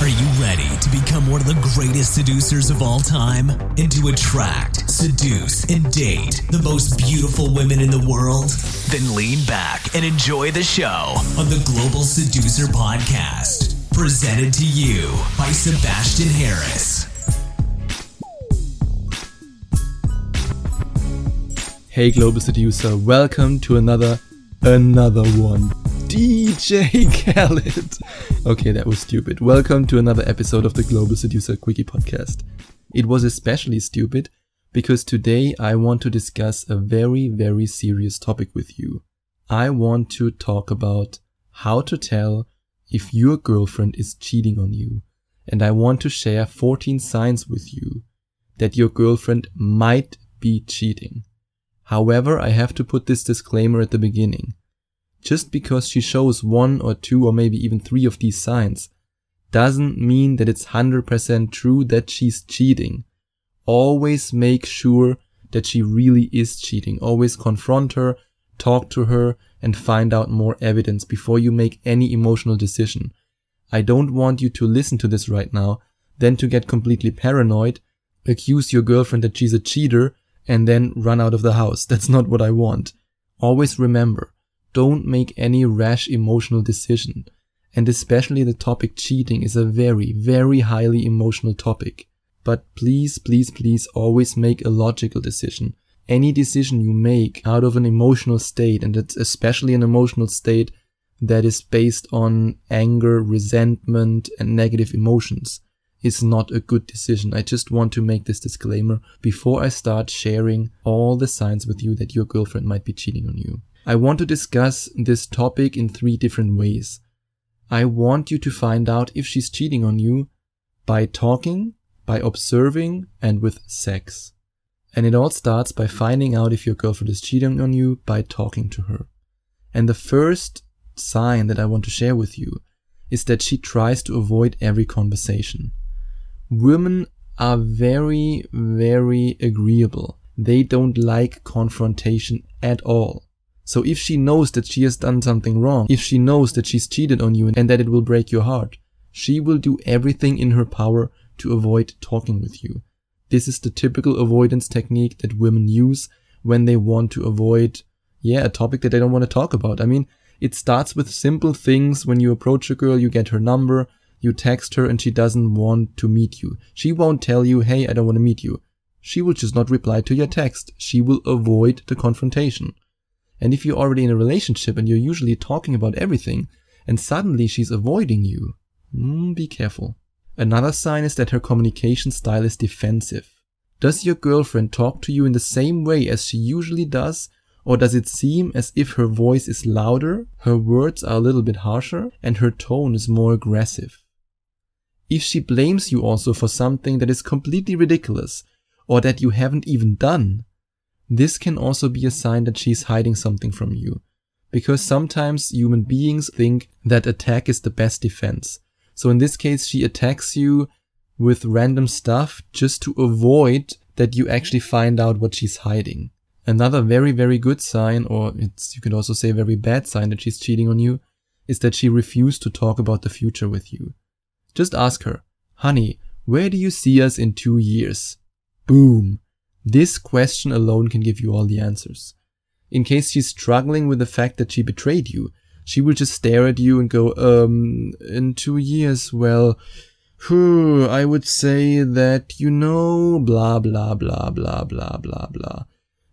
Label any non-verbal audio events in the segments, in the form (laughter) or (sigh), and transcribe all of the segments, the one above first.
Are you ready to become one of the greatest seducers of all time? And to attract, seduce, and date the most beautiful women in the world? Then lean back and enjoy the show on the Global Seducer Podcast, presented to you by Sebastian Harris. Hey Global Seducer, welcome to another another one. DJ Khaled. Okay, that was stupid. Welcome to another episode of the Global Seducer Quickie podcast. It was especially stupid because today I want to discuss a very, very serious topic with you. I want to talk about how to tell if your girlfriend is cheating on you. And I want to share 14 signs with you that your girlfriend might be cheating. However, I have to put this disclaimer at the beginning. Just because she shows one or two or maybe even three of these signs doesn't mean that it's 100% true that she's cheating. Always make sure that she really is cheating. Always confront her, talk to her, and find out more evidence before you make any emotional decision. I don't want you to listen to this right now, then to get completely paranoid, accuse your girlfriend that she's a cheater, and then run out of the house. That's not what I want. Always remember, don't make any rash emotional decision. And especially the topic cheating is a very, very highly emotional topic. But please, please, please always make a logical decision. Any decision you make out of an emotional state, and it's especially an emotional state that is based on anger, resentment, and negative emotions, is not a good decision. I just want to make this disclaimer before I start sharing all the signs with you that your girlfriend might be cheating on you. I want to discuss this topic in three different ways. I want you to find out if she's cheating on you by talking, by observing, and with sex. And it all starts by finding out if your girlfriend is cheating on you by talking to her. And the first sign that I want to share with you is that she tries to avoid every conversation. Women are very, very agreeable. They don't like confrontation at all. So if she knows that she has done something wrong, if she knows that she's cheated on you and that it will break your heart, she will do everything in her power to avoid talking with you. This is the typical avoidance technique that women use when they want to avoid, yeah, a topic that they don't want to talk about. I mean, it starts with simple things. When you approach a girl, you get her number, you text her and she doesn't want to meet you. She won't tell you, hey, I don't want to meet you. She will just not reply to your text. She will avoid the confrontation. And if you're already in a relationship and you're usually talking about everything, and suddenly she's avoiding you, mm, be careful. Another sign is that her communication style is defensive. Does your girlfriend talk to you in the same way as she usually does, or does it seem as if her voice is louder, her words are a little bit harsher, and her tone is more aggressive? If she blames you also for something that is completely ridiculous, or that you haven't even done, this can also be a sign that she's hiding something from you. Because sometimes human beings think that attack is the best defense. So in this case, she attacks you with random stuff just to avoid that you actually find out what she's hiding. Another very, very good sign, or it's, you could also say very bad sign that she's cheating on you, is that she refused to talk about the future with you. Just ask her, honey, where do you see us in two years? Boom. This question alone can give you all the answers. In case she's struggling with the fact that she betrayed you, she will just stare at you and go, um, in two years, well, whew, I would say that, you know, blah, blah, blah, blah, blah, blah, blah.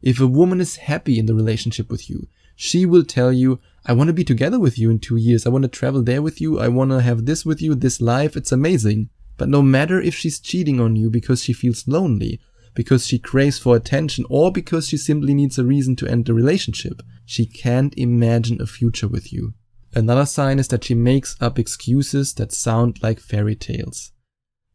If a woman is happy in the relationship with you, she will tell you, I want to be together with you in two years. I want to travel there with you. I want to have this with you, this life. It's amazing. But no matter if she's cheating on you because she feels lonely, because she craves for attention or because she simply needs a reason to end the relationship. She can't imagine a future with you. Another sign is that she makes up excuses that sound like fairy tales.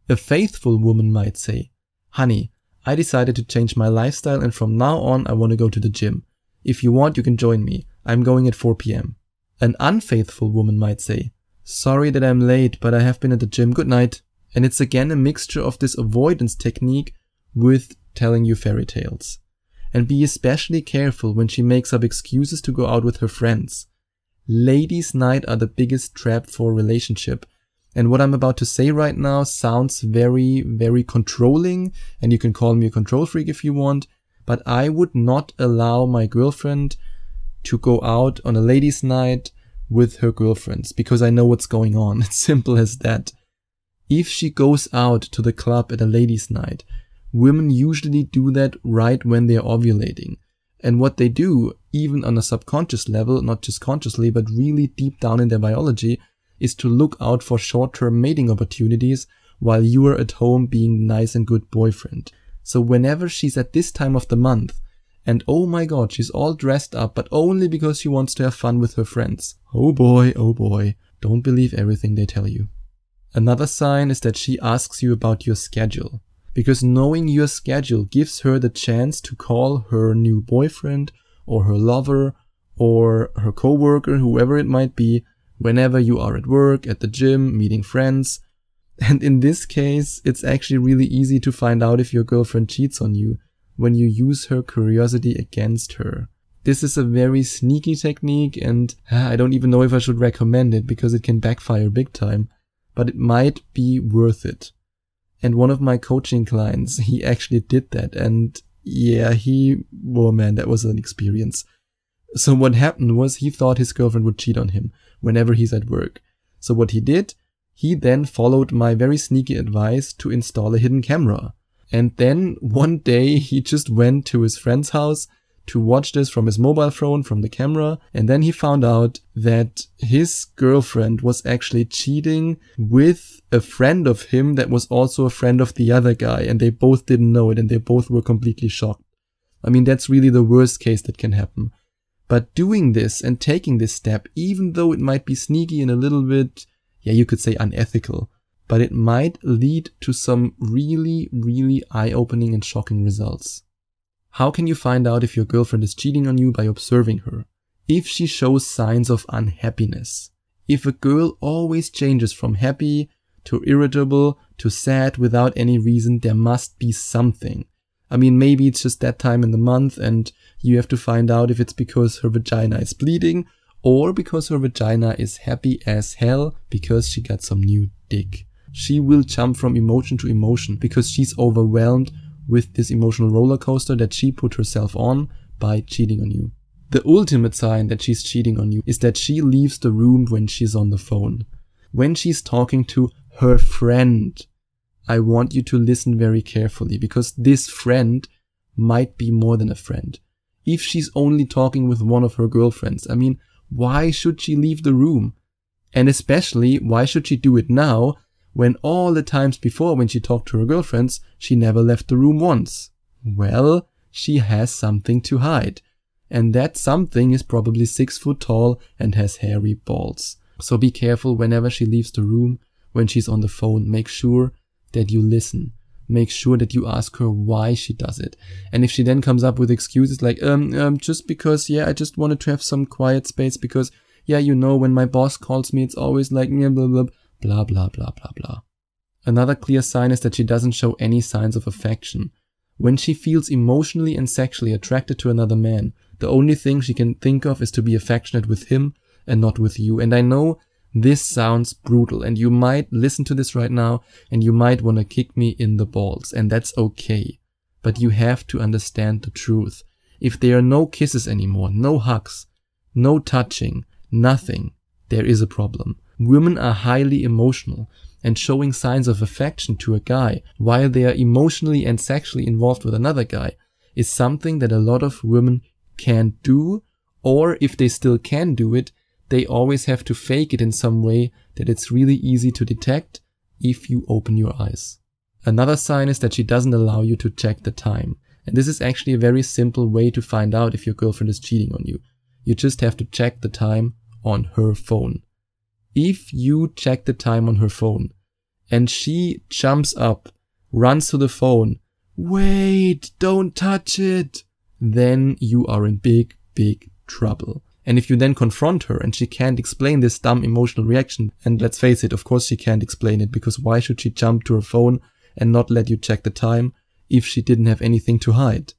A faithful woman might say, Honey, I decided to change my lifestyle and from now on I want to go to the gym. If you want, you can join me. I'm going at 4 p.m. An unfaithful woman might say, Sorry that I'm late, but I have been at the gym. Good night. And it's again a mixture of this avoidance technique with telling you fairy tales. And be especially careful when she makes up excuses to go out with her friends. Ladies' night are the biggest trap for a relationship. And what I'm about to say right now sounds very, very controlling, and you can call me a control freak if you want, but I would not allow my girlfriend to go out on a ladies' night with her girlfriends because I know what's going on. (laughs) It's simple as that. If she goes out to the club at a ladies' night, women usually do that right when they're ovulating. And what they do, even on a subconscious level, not just consciously, but really deep down in their biology, is to look out for short-term mating opportunities while you are at home being nice and good boyfriend. So whenever she's at this time of the month, and oh my god, she's all dressed up, but only because she wants to have fun with her friends. Oh boy, oh boy, don't believe everything they tell you. Another sign is that she asks you about your schedule. Because knowing your schedule gives her the chance to call her new boyfriend or her lover or her coworker, whoever it might be, whenever you are at work, at the gym, meeting friends. (laughs) And in this case, it's actually really easy to find out if your girlfriend cheats on you when you use her curiosity against her. This is a very sneaky technique and ah, I don't even know if I should recommend it because it can backfire big time, but it might be worth it. And one of my coaching clients, he actually did that and yeah, he, oh man, that was an experience. So what happened was he thought his girlfriend would cheat on him whenever he's at work. So what he did, he then followed my very sneaky advice to install a hidden camera. And then one day he just went to his friend's house to watch this from his mobile phone, from the camera. And then he found out that his girlfriend was actually cheating with a friend of him that was also a friend of the other guy. And they both didn't know it and they both were completely shocked. I mean, that's really the worst case that can happen. But doing this and taking this step, even though it might be sneaky and a little bit, yeah, you could say unethical, but it might lead to some really, really eye-opening and shocking results. How can you find out if your girlfriend is cheating on you by observing her? If she shows signs of unhappiness. If a girl always changes from happy to irritable to sad without any reason, there must be something. I mean, maybe it's just that time in the month and you have to find out if it's because her vagina is bleeding or because her vagina is happy as hell because she got some new dick she will jump from emotion to emotion because she's overwhelmed with this emotional roller coaster that she put herself on by cheating on you. The ultimate sign that she's cheating on you is that she leaves the room when she's on the phone. When she's talking to her friend, I want you to listen very carefully because this friend might be more than a friend. If she's only talking with one of her girlfriends, I mean, why should she leave the room? And especially, why should she do it now when all the times before when she talked to her girlfriends, she never left the room once. Well, she has something to hide. And that something is probably six foot tall and has hairy balls. So be careful whenever she leaves the room, when she's on the phone, make sure that you listen. Make sure that you ask her why she does it. And if she then comes up with excuses like, um, um, just because, yeah, I just wanted to have some quiet space because, yeah, you know, when my boss calls me, it's always like, blah, blah, blah blah blah blah blah blah. Another clear sign is that she doesn't show any signs of affection. When she feels emotionally and sexually attracted to another man, the only thing she can think of is to be affectionate with him and not with you. And I know this sounds brutal and you might listen to this right now and you might want to kick me in the balls and that's okay. But you have to understand the truth. If there are no kisses anymore, no hugs, no touching, nothing, there is a problem. Women are highly emotional and showing signs of affection to a guy while they are emotionally and sexually involved with another guy is something that a lot of women can't do or if they still can do it, they always have to fake it in some way that it's really easy to detect if you open your eyes. Another sign is that she doesn't allow you to check the time. And this is actually a very simple way to find out if your girlfriend is cheating on you. You just have to check the time on her phone if you check the time on her phone and she jumps up, runs to the phone, wait, don't touch it, then you are in big, big trouble. And if you then confront her and she can't explain this dumb emotional reaction, and let's face it, of course she can't explain it because why should she jump to her phone and not let you check the time if she didn't have anything to hide?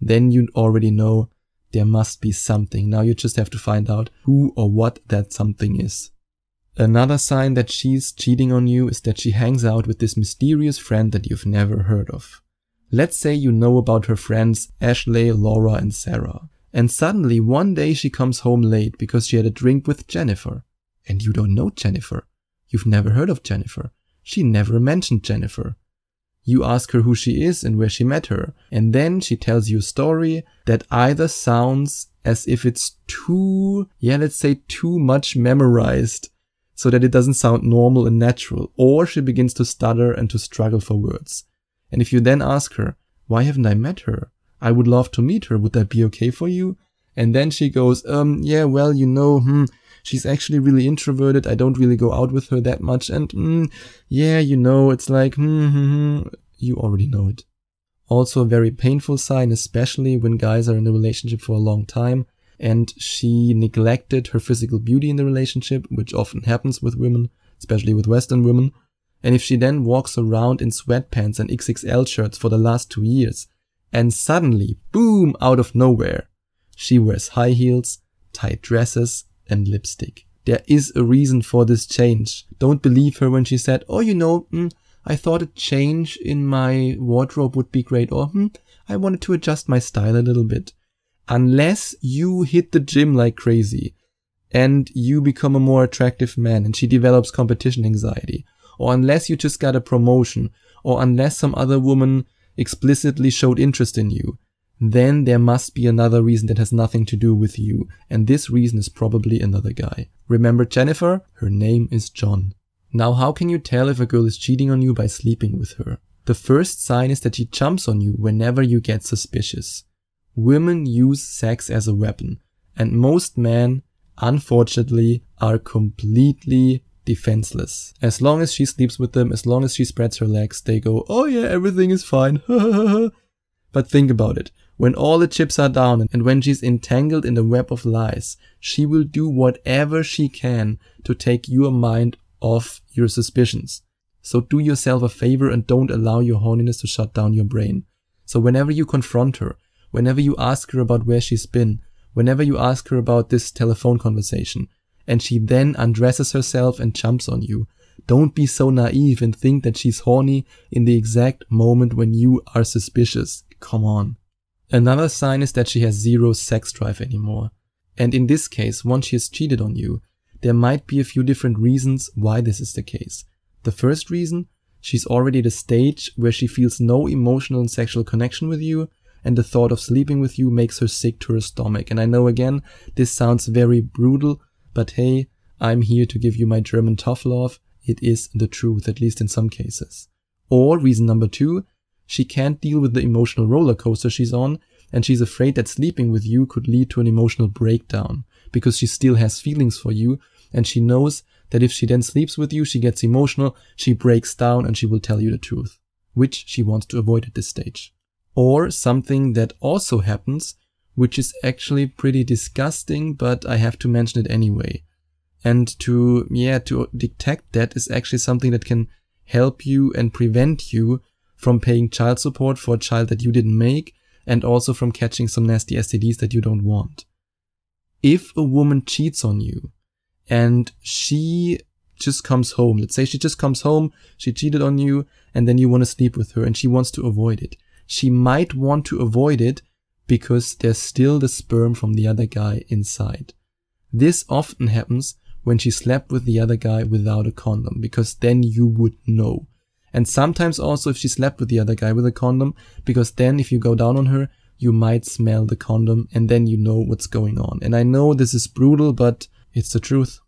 Then you already know there must be something. Now you just have to find out who or what that something is. Another sign that she's cheating on you is that she hangs out with this mysterious friend that you've never heard of. Let's say you know about her friends Ashley, Laura, and Sarah. And suddenly one day she comes home late because she had a drink with Jennifer. And you don't know Jennifer. You've never heard of Jennifer. She never mentioned Jennifer. You ask her who she is and where she met her. And then she tells you a story that either sounds as if it's too, yeah, let's say too much memorized so that it doesn't sound normal and natural, or she begins to stutter and to struggle for words. And if you then ask her, why haven't I met her? I would love to meet her. Would that be okay for you? And then she goes, um, yeah, well, you know, hmm, she's actually really introverted. I don't really go out with her that much. And, mm, yeah, you know, it's like, hmm, hmm, hmm, you already know it. Also a very painful sign, especially when guys are in a relationship for a long time and she neglected her physical beauty in the relationship, which often happens with women, especially with Western women. And if she then walks around in sweatpants and XXL shirts for the last two years, and suddenly, boom, out of nowhere, she wears high heels, tight dresses, and lipstick. There is a reason for this change. Don't believe her when she said, oh, you know, mm, I thought a change in my wardrobe would be great, or hmm, I wanted to adjust my style a little bit. Unless you hit the gym like crazy and you become a more attractive man and she develops competition anxiety, or unless you just got a promotion, or unless some other woman explicitly showed interest in you, then there must be another reason that has nothing to do with you, and this reason is probably another guy. Remember Jennifer? Her name is John. Now, how can you tell if a girl is cheating on you by sleeping with her? The first sign is that she jumps on you whenever you get suspicious. Women use sex as a weapon, and most men, unfortunately, are completely defenseless. As long as she sleeps with them, as long as she spreads her legs, they go, oh yeah, everything is fine. (laughs) but think about it. When all the chips are down and when she's entangled in the web of lies, she will do whatever she can to take your mind off your suspicions. So do yourself a favor and don't allow your horniness to shut down your brain. So whenever you confront her, whenever you ask her about where she's been, whenever you ask her about this telephone conversation, and she then undresses herself and jumps on you. Don't be so naive and think that she's horny in the exact moment when you are suspicious. Come on. Another sign is that she has zero sex drive anymore. And in this case, once she has cheated on you, there might be a few different reasons why this is the case. The first reason, she's already at a stage where she feels no emotional and sexual connection with you, and the thought of sleeping with you makes her sick to her stomach. And I know again, this sounds very brutal, but hey, I'm here to give you my German tough love. It is the truth, at least in some cases. Or reason number two, she can't deal with the emotional roller coaster she's on, and she's afraid that sleeping with you could lead to an emotional breakdown because she still has feelings for you, and she knows that if she then sleeps with you, she gets emotional, she breaks down, and she will tell you the truth, which she wants to avoid at this stage. Or something that also happens which is actually pretty disgusting, but I have to mention it anyway. And to, yeah, to detect that is actually something that can help you and prevent you from paying child support for a child that you didn't make and also from catching some nasty STDs that you don't want. If a woman cheats on you and she just comes home, let's say she just comes home, she cheated on you, and then you want to sleep with her and she wants to avoid it. She might want to avoid it because there's still the sperm from the other guy inside. This often happens when she slept with the other guy without a condom, because then you would know. And sometimes also if she slept with the other guy with a condom, because then if you go down on her, you might smell the condom and then you know what's going on. And I know this is brutal, but it's the truth.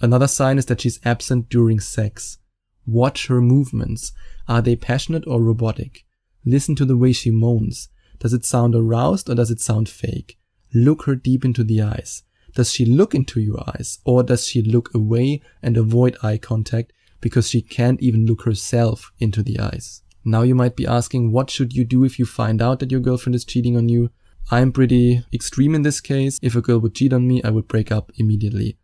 Another sign is that she's absent during sex. Watch her movements. Are they passionate or robotic? Listen to the way she moans. Does it sound aroused or does it sound fake? Look her deep into the eyes. Does she look into your eyes or does she look away and avoid eye contact because she can't even look herself into the eyes? Now you might be asking, what should you do if you find out that your girlfriend is cheating on you? I'm pretty extreme in this case. If a girl would cheat on me, I would break up immediately.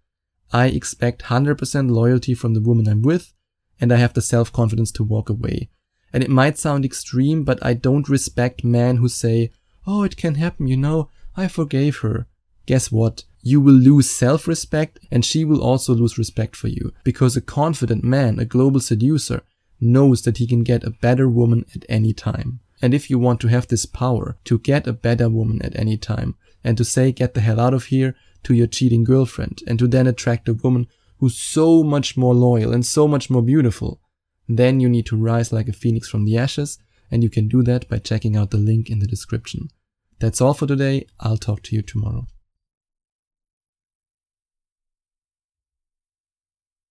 I expect 100% loyalty from the woman I'm with, and I have the self-confidence to walk away. And it might sound extreme, but I don't respect men who say, Oh, it can happen, you know, I forgave her. Guess what? you will lose self respect and she will also lose respect for you. Because a confident man, a global seducer, knows that he can get a better woman at any time. And if you want to have this power to get a better woman at any time and to say, get the hell out of here to your cheating girlfriend and to then attract a woman who's so much more loyal and so much more beautiful, then you need to rise like a phoenix from the ashes. And you can do that by checking out the link in the description. That's all for today. I'll talk to you tomorrow.